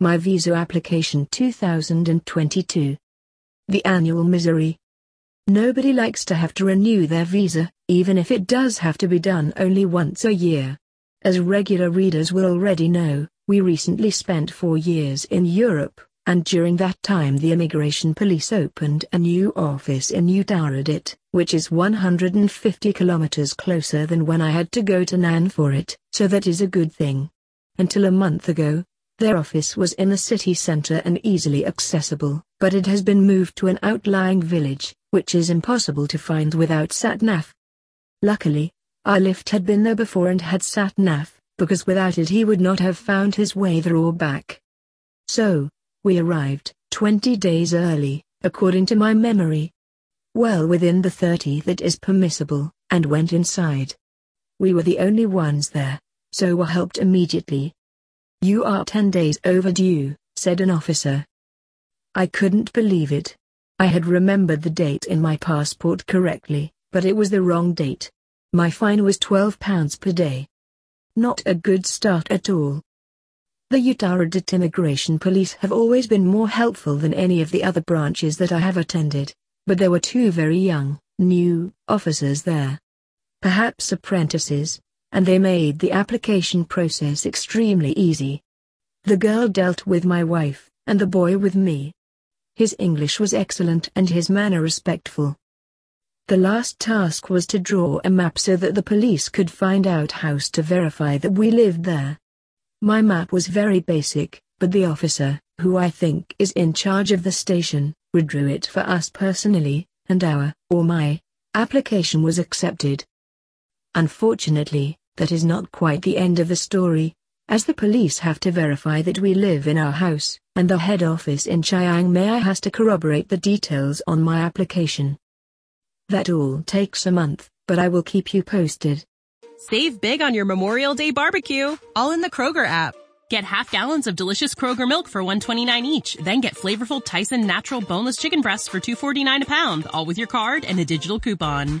My visa application 2022. The annual misery. Nobody likes to have to renew their visa, even if it does have to be done only once a year. As regular readers will already know, we recently spent four years in Europe, and during that time the immigration police opened a new office in Uttaradit, which is 150 kilometers closer than when I had to go to Nan for it, so that is a good thing. Until a month ago, their office was in the city center and easily accessible, but it has been moved to an outlying village, which is impossible to find without sat-nav. Luckily, our lift had been there before and had sat-nav, because without it he would not have found his way there or back. So, we arrived, 20 days early, according to my memory. Well within the 30 that is permissible, and went inside. We were the only ones there, so were helped immediately, you are ten days overdue, said an officer. I couldn't believe it. I had remembered the date in my passport correctly, but it was the wrong date. My fine was £12 per day. Not a good start at all. The Uttaradit Immigration Police have always been more helpful than any of the other branches that I have attended, but there were two very young, new, officers there. Perhaps apprentices, and they made the application process extremely easy. The girl dealt with my wife, and the boy with me. His English was excellent and his manner respectful. The last task was to draw a map so that the police could find out house to verify that we lived there. My map was very basic, but the officer, who I think is in charge of the station, redrew it for us personally, and our, or my, application was accepted. Unfortunately, that is not quite the end of the story, as the police have to verify that we live in our house, and the head office in Chiang Mai has to corroborate the details on my application. That all takes a month, but I will keep you posted. Save big on your Memorial Day barbecue, all in the Kroger app. Get half gallons of delicious Kroger milk for 129 each, then get flavorful Tyson natural boneless chicken breasts for 249 a pound, all with your card and a digital coupon.